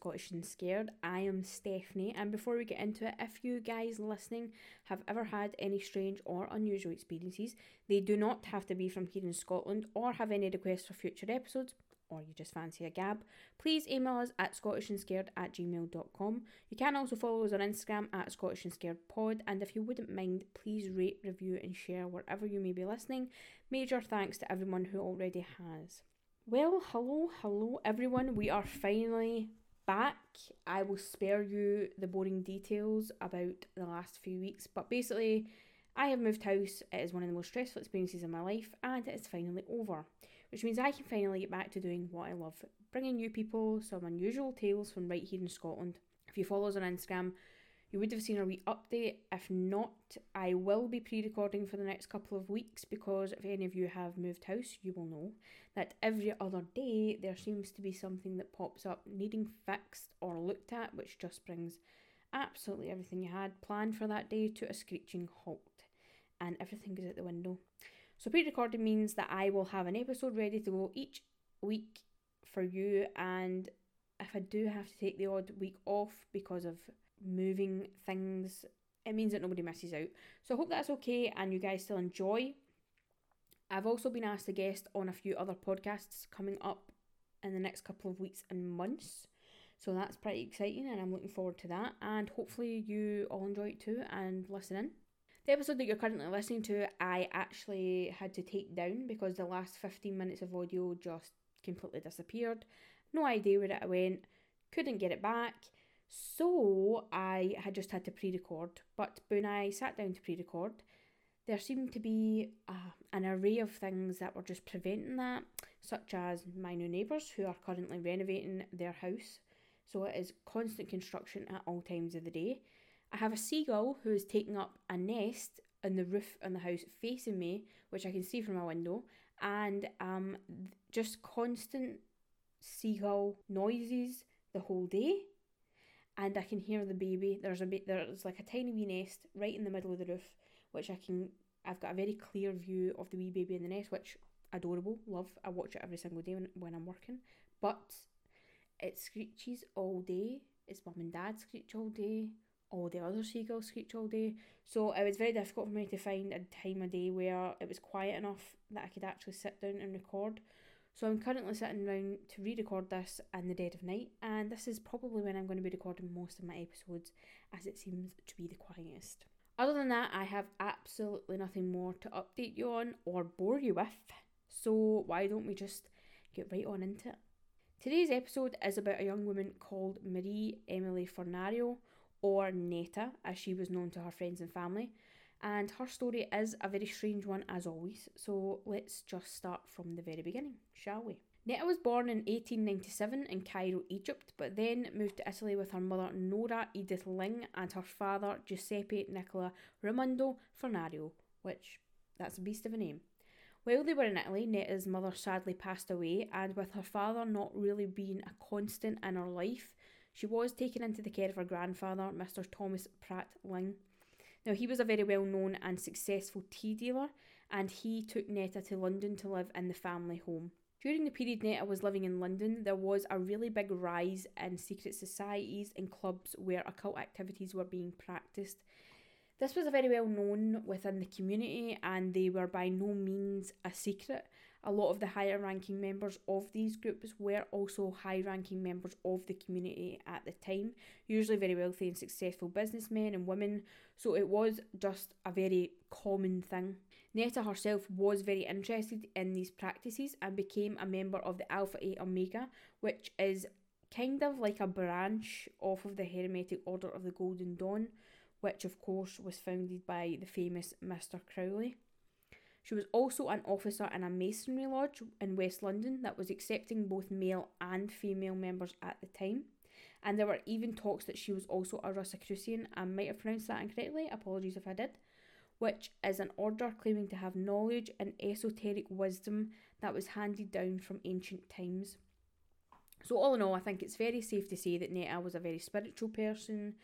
Scottish and Scared. I am Stephanie, and before we get into it, if you guys listening have ever had any strange or unusual experiences, they do not have to be from here in Scotland or have any requests for future episodes, or you just fancy a gab, please email us at scottishandscared at gmail.com. You can also follow us on Instagram at Scottish and Scared Pod, and if you wouldn't mind, please rate, review, and share wherever you may be listening. Major thanks to everyone who already has. Well, hello, hello everyone. We are finally back. I will spare you the boring details about the last few weeks, but basically, I have moved house. It is one of the most stressful experiences in my life, and it is finally over, which means I can finally get back to doing what I love bringing you people some unusual tales from right here in Scotland. If you follow us on Instagram, you would have seen a wee update. If not, I will be pre recording for the next couple of weeks because if any of you have moved house, you will know that every other day there seems to be something that pops up needing fixed or looked at, which just brings absolutely everything you had planned for that day to a screeching halt. And everything is out the window. So, pre recording means that I will have an episode ready to go each week for you. And if I do have to take the odd week off because of moving things, it means that nobody misses out. So I hope that's okay and you guys still enjoy. I've also been asked to guest on a few other podcasts coming up in the next couple of weeks and months. So that's pretty exciting and I'm looking forward to that. And hopefully you all enjoy it too and listen in. The episode that you're currently listening to, I actually had to take down because the last 15 minutes of audio just completely disappeared. No idea where it went, couldn't get it back. So I had just had to pre record, but when I sat down to pre record, there seemed to be uh, an array of things that were just preventing that, such as my new neighbours who are currently renovating their house. So it is constant construction at all times of the day. I have a seagull who is taking up a nest on the roof on the house facing me, which I can see from my window, and um, just constant seagull noises the whole day and I can hear the baby. There's a bit there's like a tiny wee nest right in the middle of the roof, which I can I've got a very clear view of the wee baby in the nest, which adorable, love. I watch it every single day when, when I'm working. But it screeches all day. It's mum and dad screech all day. All the other seagulls screech all day. So it was very difficult for me to find a time of day where it was quiet enough that I could actually sit down and record. So I'm currently sitting down to re-record this in the dead of night, and this is probably when I'm going to be recording most of my episodes, as it seems to be the quietest. Other than that, I have absolutely nothing more to update you on or bore you with. So why don't we just get right on into it? Today's episode is about a young woman called Marie Emily Fornario, or Netta, as she was known to her friends and family, and her story is a very strange one as always. So let's just start from the very beginning, shall we? Netta was born in 1897 in Cairo, Egypt, but then moved to Italy with her mother Nora Edith Ling and her father Giuseppe Nicola Raimondo Fornario, which that's a beast of a name. While they were in Italy, Netta's mother sadly passed away, and with her father not really being a constant in her life, she was taken into the care of her grandfather, Mr. Thomas Pratt Ling. Now, he was a very well known and successful tea dealer, and he took Netta to London to live in the family home. During the period Netta was living in London, there was a really big rise in secret societies and clubs where occult activities were being practiced. This was very well known within the community and they were by no means a secret. A lot of the higher ranking members of these groups were also high ranking members of the community at the time, usually very wealthy and successful businessmen and women, so it was just a very common thing. Netta herself was very interested in these practices and became a member of the Alpha et Omega, which is kind of like a branch off of the Hermetic Order of the Golden Dawn which of course was founded by the famous Mr. Crowley. She was also an officer in a masonry lodge in West London that was accepting both male and female members at the time. And there were even talks that she was also a Rosicrucian. I might have pronounced that incorrectly, apologies if I did. Which is an order claiming to have knowledge and esoteric wisdom that was handed down from ancient times. So, all in all, I think it's very safe to say that Netta was a very spiritual person.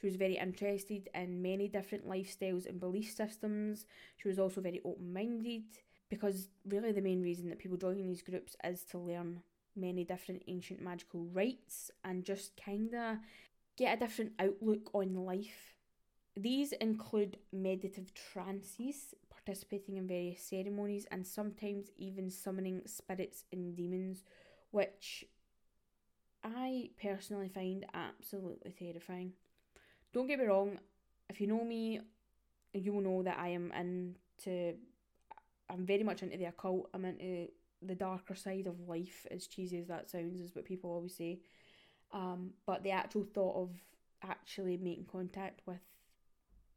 She was very interested in many different lifestyles and belief systems. She was also very open minded because really the main reason that people join these groups is to learn many different ancient magical rites and just kind of get a different outlook on life. These include meditative trances, participating in various ceremonies, and sometimes even summoning spirits and demons, which I personally find absolutely terrifying. Don't get me wrong, if you know me, you will know that I am into, I'm very much into the occult, I'm into the darker side of life, as cheesy as that sounds, is what people always say. Um, but the actual thought of actually making contact with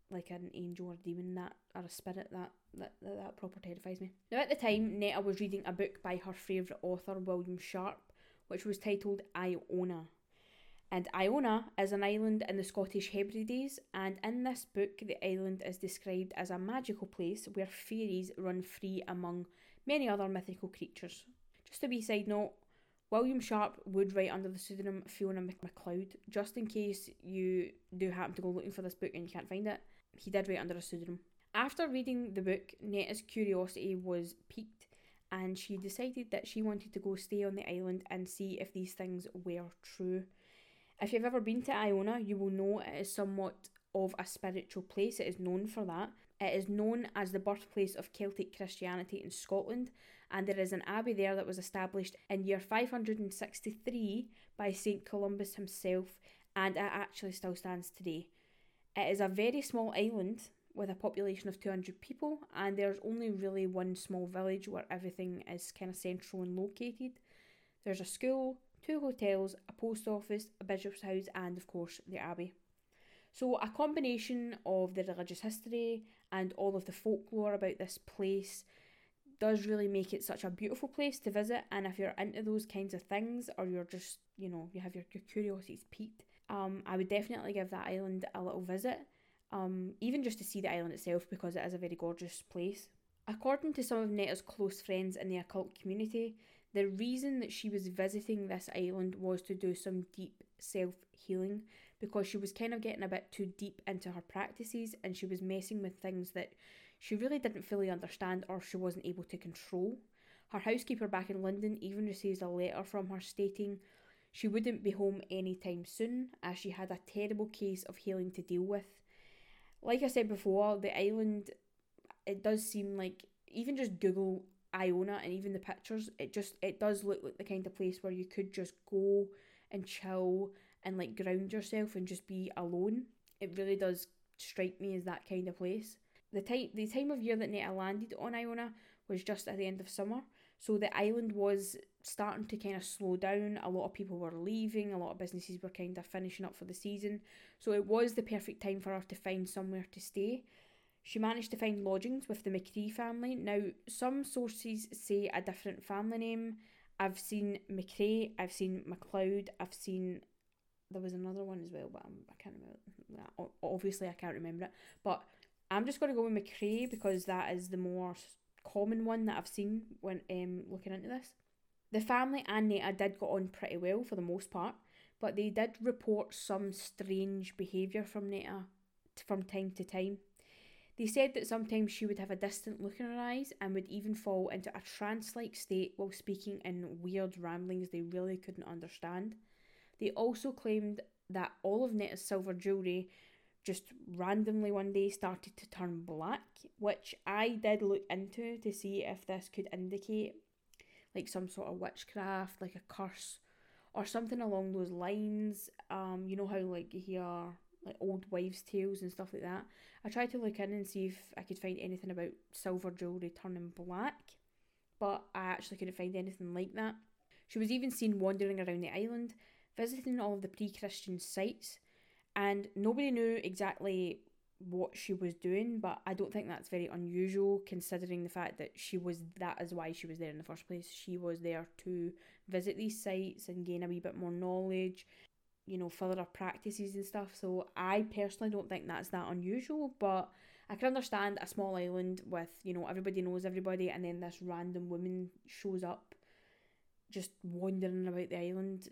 like an angel or a demon that or a spirit that that, that, that proper terrifies me. Now at the time, Netta was reading a book by her favourite author, William Sharp, which was titled Iona. And Iona is an island in the Scottish Hebrides, and in this book, the island is described as a magical place where fairies run free among many other mythical creatures. Just a wee side note William Sharp would write under the pseudonym Fiona MacLeod, just in case you do happen to go looking for this book and you can't find it. He did write under a pseudonym. After reading the book, Netta's curiosity was piqued and she decided that she wanted to go stay on the island and see if these things were true. If you've ever been to Iona, you will know it is somewhat of a spiritual place. It is known for that. It is known as the birthplace of Celtic Christianity in Scotland, and there is an abbey there that was established in year 563 by St Columba himself, and it actually still stands today. It is a very small island with a population of 200 people, and there's only really one small village where everything is kind of central and located. There's a school, two hotels, a post office, a bishop's house, and of course the abbey. So, a combination of the religious history and all of the folklore about this place does really make it such a beautiful place to visit. And if you're into those kinds of things, or you're just, you know, you have your, your curiosities piqued, um, I would definitely give that island a little visit, um, even just to see the island itself because it is a very gorgeous place. According to some of Netta's close friends in the occult community, the reason that she was visiting this island was to do some deep self healing because she was kind of getting a bit too deep into her practices and she was messing with things that she really didn't fully understand or she wasn't able to control. Her housekeeper back in London even receives a letter from her stating she wouldn't be home anytime soon as she had a terrible case of healing to deal with. Like I said before, the island, it does seem like, even just Google Iona and even the pictures, it just, it does look like the kind of place where you could just go and chill and like ground yourself and just be alone. It really does strike me as that kind of place. The time the time of year that Netta landed on Iona was just at the end of summer, so the island was starting to kind of slow down. A lot of people were leaving, a lot of businesses were kind of finishing up for the season, so it was the perfect time for her to find somewhere to stay. She managed to find lodgings with the McCree family. Now, some sources say a different family name. I've seen McCrae, I've seen MacLeod, I've seen there was another one as well, but I'm, I can't remember. Obviously, I can't remember it. But I'm just going to go with McCrae because that is the more common one that I've seen when um, looking into this. The family and Netta did get on pretty well for the most part, but they did report some strange behaviour from Netta from time to time. They said that sometimes she would have a distant look in her eyes and would even fall into a trance like state while speaking in weird ramblings they really couldn't understand. They also claimed that all of Netta's silver jewellery just randomly one day started to turn black, which I did look into to see if this could indicate like some sort of witchcraft, like a curse or something along those lines. Um, you know how like you hear like old wives' tales and stuff like that. I tried to look in and see if I could find anything about silver jewellery turning black, but I actually couldn't find anything like that. She was even seen wandering around the island, visiting all of the pre Christian sites, and nobody knew exactly what she was doing, but I don't think that's very unusual considering the fact that she was that is why she was there in the first place. She was there to visit these sites and gain a wee bit more knowledge, you know, further her practices and stuff. So I personally don't think that's that unusual, but I can understand a small island with, you know, everybody knows everybody and then this random woman shows up just wandering about the island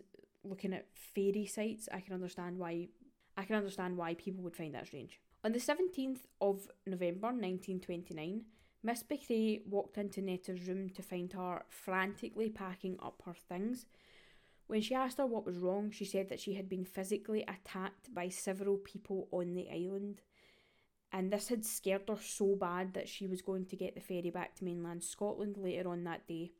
looking at fairy sites, I can understand why I can understand why people would find that strange. On the 17th of November 1929, Miss McRae walked into Netta's room to find her frantically packing up her things. When she asked her what was wrong, she said that she had been physically attacked by several people on the island. And this had scared her so bad that she was going to get the ferry back to mainland Scotland later on that day.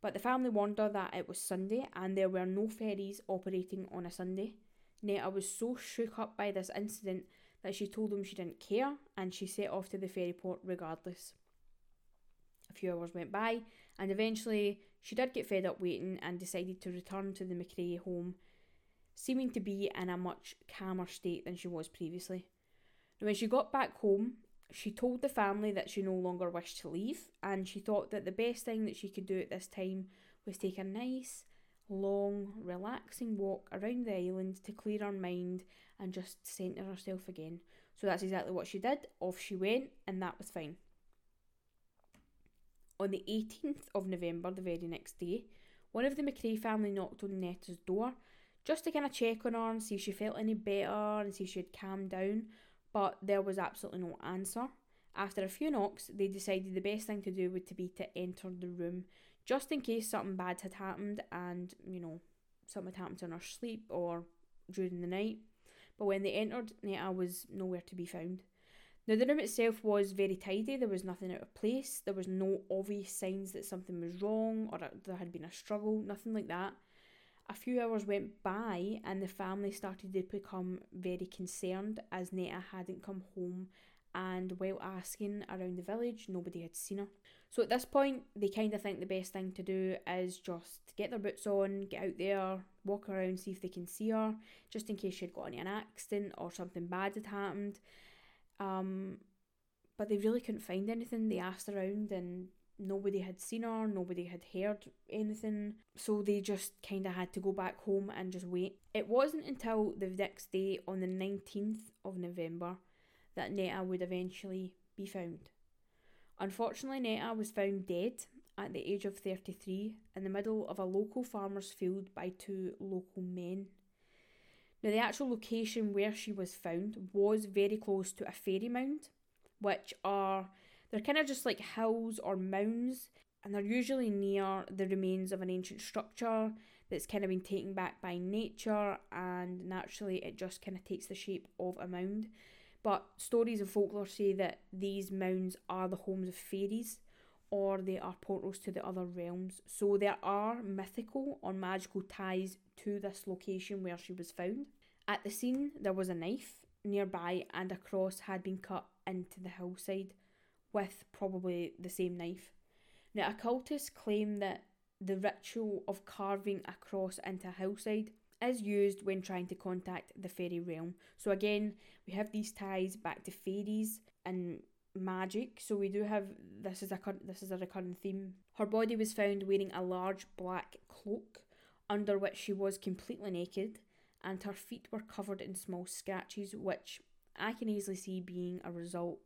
But the family warned her that it was Sunday and there were no ferries operating on a Sunday. Netta was so shook up by this incident that she told them she didn't care and she set off to the ferry port regardless. A few hours went by and eventually she did get fed up waiting and decided to return to the McRae home, seeming to be in a much calmer state than she was previously. Now, when she got back home, she told the family that she no longer wished to leave, and she thought that the best thing that she could do at this time was take a nice, long, relaxing walk around the island to clear her mind and just centre herself again. So that's exactly what she did. Off she went, and that was fine. On the 18th of November, the very next day, one of the McRae family knocked on Netta's door just to kind of check on her and see if she felt any better and see if she had calmed down, but there was absolutely no answer. After a few knocks, they decided the best thing to do would to be to enter the room just in case something bad had happened and, you know, something had happened in her sleep or during the night. But when they entered, Netta was nowhere to be found. Now, the room itself was very tidy, there was nothing out of place, there was no obvious signs that something was wrong or there had been a struggle, nothing like that. A few hours went by and the family started to become very concerned as Netta hadn't come home and while asking around the village, nobody had seen her. So at this point, they kind of think the best thing to do is just get their boots on, get out there, walk around, see if they can see her, just in case she had got into an accident or something bad had happened. Um, but they really couldn't find anything. They asked around and nobody had seen her, nobody had heard anything, so they just kind of had to go back home and just wait. It wasn't until the next day, on the 19th of November, that Netta would eventually be found. Unfortunately, Netta was found dead at the age of 33 in the middle of a local farmer's field by two local men. Now, the actual location where she was found was very close to a fairy mound, which are they're kind of just like hills or mounds, and they're usually near the remains of an ancient structure that's kind of been taken back by nature, and naturally it just kind of takes the shape of a mound. But stories and folklore say that these mounds are the homes of fairies or they are portals to the other realms. So there are mythical or magical ties to this location where she was found. At the scene, there was a knife nearby and a cross had been cut into the hillside with probably the same knife. Now, occultists claim that the ritual of carving a cross into a hillside is used when trying to contact the fairy realm. So again, we have these ties back to fairies and magic. So we do have this is a this is a recurring theme. Her body was found wearing a large black cloak under which she was completely naked and her feet were covered in small scratches which I can easily see being a result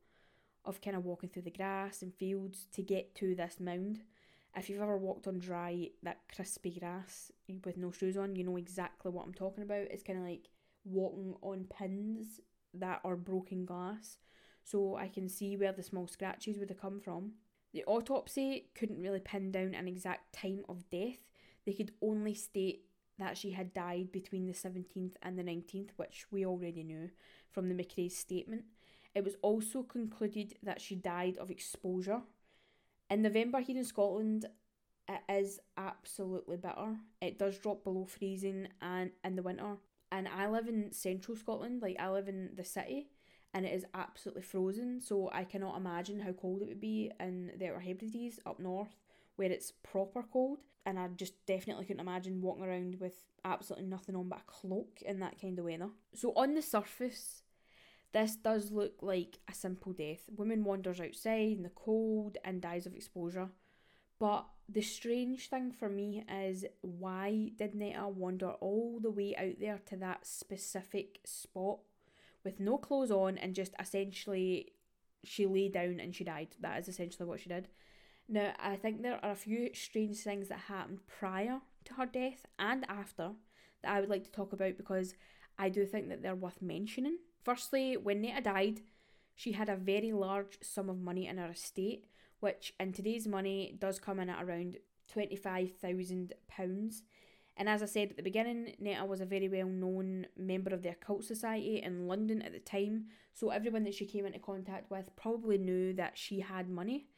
of kind of walking through the grass and fields to get to this mound. If you've ever walked on dry, that crispy grass with no shoes on, you know exactly what I'm talking about. It's kind of like walking on pins that are broken glass. So I can see where the small scratches would have come from. The autopsy couldn't really pin down an exact time of death. They could only state that she had died between the 17th and the 19th, which we already knew from the McRae's statement. It was also concluded that she died of exposure. In November here in Scotland, it is absolutely bitter. It does drop below freezing and in the winter. And I live in central Scotland, like I live in the city, and it is absolutely frozen. So I cannot imagine how cold it would be in the Outer Hebrides up north, where it's proper cold. And I just definitely couldn't imagine walking around with absolutely nothing on but a cloak in that kind of weather. So on the surface, this does look like a simple death. Woman wanders outside in the cold and dies of exposure. But the strange thing for me is why did Netta wander all the way out there to that specific spot with no clothes on and just essentially she lay down and she died. That is essentially what she did. Now, I think there are a few strange things that happened prior to her death and after that I would like to talk about because I do think that they're worth mentioning. Firstly, when Netta died, she had a very large sum of money in her estate, which in today's money does come in at around £25,000. And as I said at the beginning, Netta was a very well known member of the Occult Society in London at the time, so everyone that she came into contact with probably knew that she had money.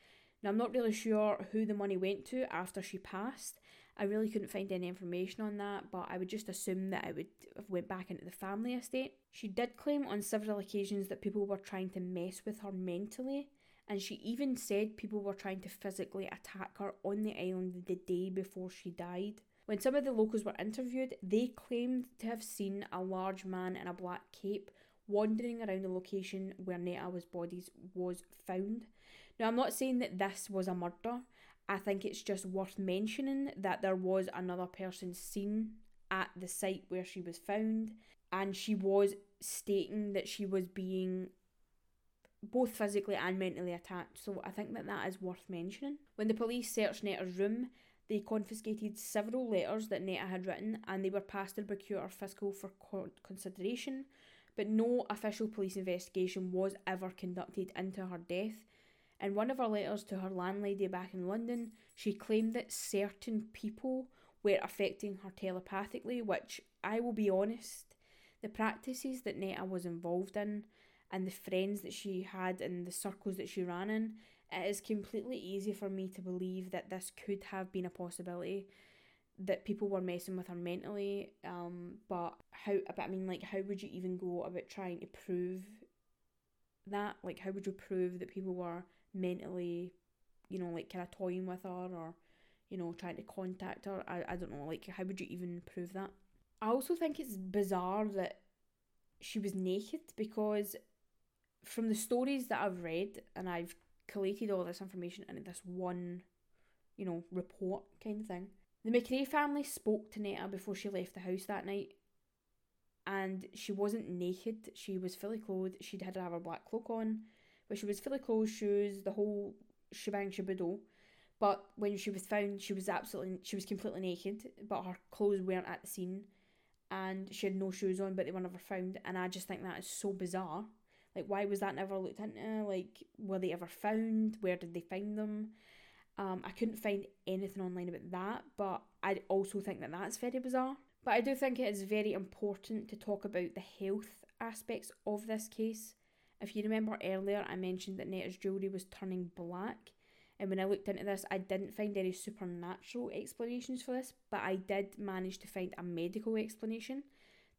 Now, I'm not really sure who the money went to after she passed. I really couldn't find any information on that, but I would just assume that it would have went back into the family estate. She did claim on several occasions that people were trying to mess with her mentally, and she even said people were trying to physically attack her on the island the day before she died. When some of the locals were interviewed, they claimed to have seen a large man in a black cape wandering around the location where Netta's bodies was found. Now, I'm not saying that this was a murder. I think it's just worth mentioning that there was another person seen at the site where she was found, and she was stating that she was being both physically and mentally attacked. So I think that that is worth mentioning. When the police searched Netta's room, they confiscated several letters that Netta had written and they were passed to the Procurator Fiscal for consideration, but no official police investigation was ever conducted into her death. In one of her letters to her landlady back in London, she claimed that certain people were affecting her telepathically, which I will be honest, the practices that Netta was involved in and the friends that she had and the circles that she ran in, it is completely easy for me to believe that this could have been a possibility that people were messing with her mentally um but how but I mean like how would you even go about trying to prove that? Like how would you prove that people were mentally you know like kind of toying with her or you know trying to contact her I, I don't know like how would you even prove that I also think it's bizarre that she was naked because from the stories that I've read and I've collated all this information into this one, you know, report kind of thing. The McRae family spoke to Netta before she left the house that night, and she wasn't naked. She was fully clothed. She'd had to have her black cloak on, but she was fully clothed, shoes, the whole shebang shaboodle. But when she was found, she was absolutely, she was completely naked, but her clothes weren't at the scene, and she had no shoes on, but they were never found. And I just think that is so bizarre like, why was that never looked into? Like, were they ever found? Where did they find them? Um, I couldn't find anything online about that, but I also think that that's very bizarre. But I do think it is very important to talk about the health aspects of this case. If you remember earlier, I mentioned that Netta's jewellery was turning black, and when I looked into this, I didn't find any supernatural explanations for this, but I did manage to find a medical explanation.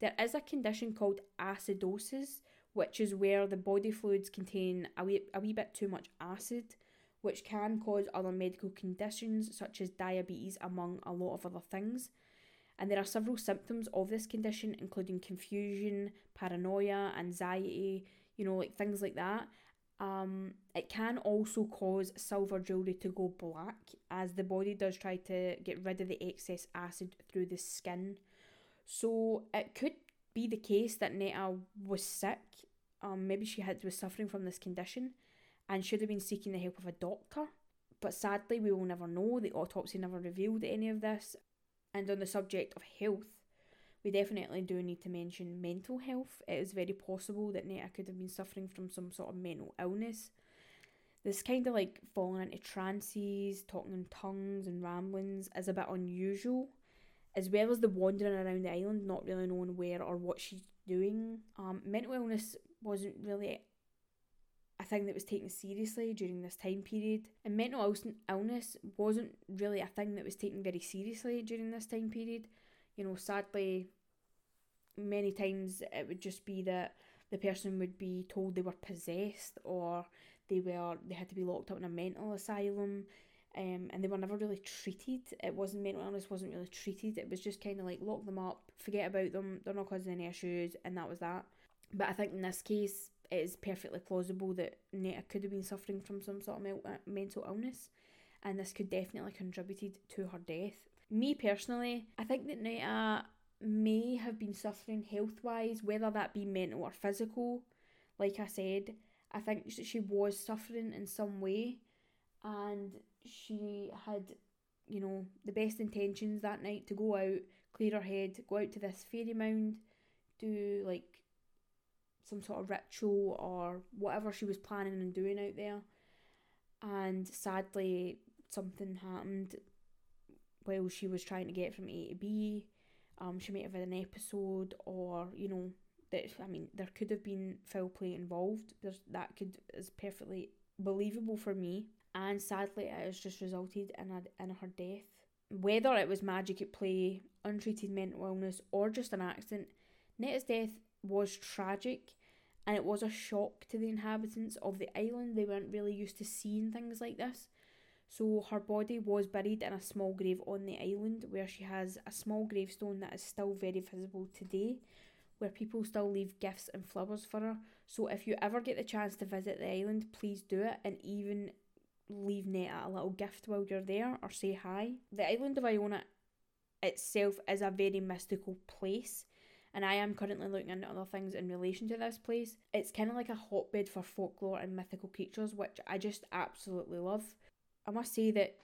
There is a condition called acidosis, which is where the body fluids contain a wee, a wee bit too much acid, which can cause other medical conditions such as diabetes, among a lot of other things. And there are several symptoms of this condition, including confusion, paranoia, anxiety, you know, like things like that. Um, it can also cause silver jewellery to go black as the body does try to get rid of the excess acid through the skin. So it could be the case that Netta was sick um, maybe she had was suffering from this condition and should have been seeking the help of a doctor. But sadly, we will never know. The autopsy never revealed any of this. And on the subject of health, we definitely do need to mention mental health. It is very possible that Netta could have been suffering from some sort of mental illness. This kind of like falling into trances, talking in tongues and ramblings is a bit unusual, as well as the wandering around the island, not really knowing where or what she's doing. Um, mental illness wasn't really a thing that was taken seriously during this time period. And mental illness wasn't really a thing that was taken very seriously during this time period. You know, sadly, many times it would just be that the person would be told they were possessed or they were they had to be locked up in a mental asylum um, and they were never really treated. It wasn't mental illness wasn't really treated. It was just kind of like lock them up, forget about them. They're not causing any issues, and that was that. But I think in this case, it is perfectly plausible that Netta could have been suffering from some sort of uh, mental illness, and this could definitely contributed to her death. Me personally, I think that Netta may have been suffering health wise, whether that be mental or physical. Like I said, I think she was suffering in some way, and she had, you know, the best intentions that night to go out, clear her head, go out to this fairy mound, do like some sort of ritual or whatever she was planning on doing out there. and sadly something happened while she was trying to get from A to B. Um, she might have had an episode, or you know, that I mean, there could have been foul play involved. There's that could is perfectly believable for me, and sadly, it has just resulted in a, in her death. Whether it was magic at play, untreated mental illness, or just an accident, Netta's death was tragic and it was a shock to the inhabitants of the island. They weren't really used to seeing things like this. So her body was buried in a small grave on the island where she has a small gravestone that is still very visible today, where people still leave gifts and flowers for her. So if you ever get the chance to visit the island, please do it and even leave Netta a little gift while you're there or say hi. The island of Iona itself is a very mystical place and I am currently looking into other things in relation to this place. It's kind of like a hotbed for folklore and mythical creatures, which I just absolutely love. I must say that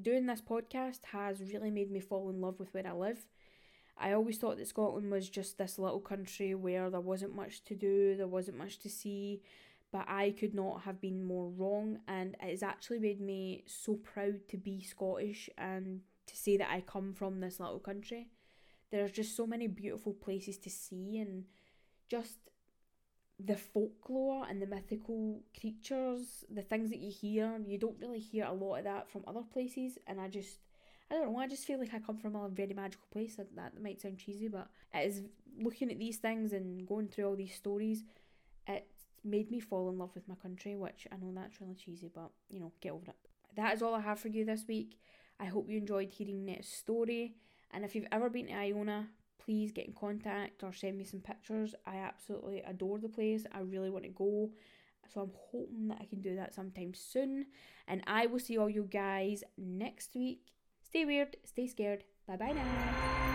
doing this podcast has really made me fall in love with where I live. I always thought that Scotland was just this little country where there wasn't much to do, there wasn't much to see, but I could not have been more wrong, and it has actually made me so proud to be Scottish and to say that I come from this little country there's just so many beautiful places to see and just the folklore and the mythical creatures, the things that you hear, you don't really hear a lot of that from other places. And I just, I don't know, I just feel like I come from a very magical place. That, that might sound cheesy, but it is looking at these things and going through all these stories, it made me fall in love with my country, which I know that's really cheesy, but you know, get over it. That is all I have for you this week. I hope you enjoyed hearing Netta's story. And if you've ever been to Iona, please get in contact or send me some pictures. I absolutely adore the place. I really want to go. So I'm hoping that I can do that sometime soon. And I will see all you guys next week. Stay weird, stay scared. Bye bye now.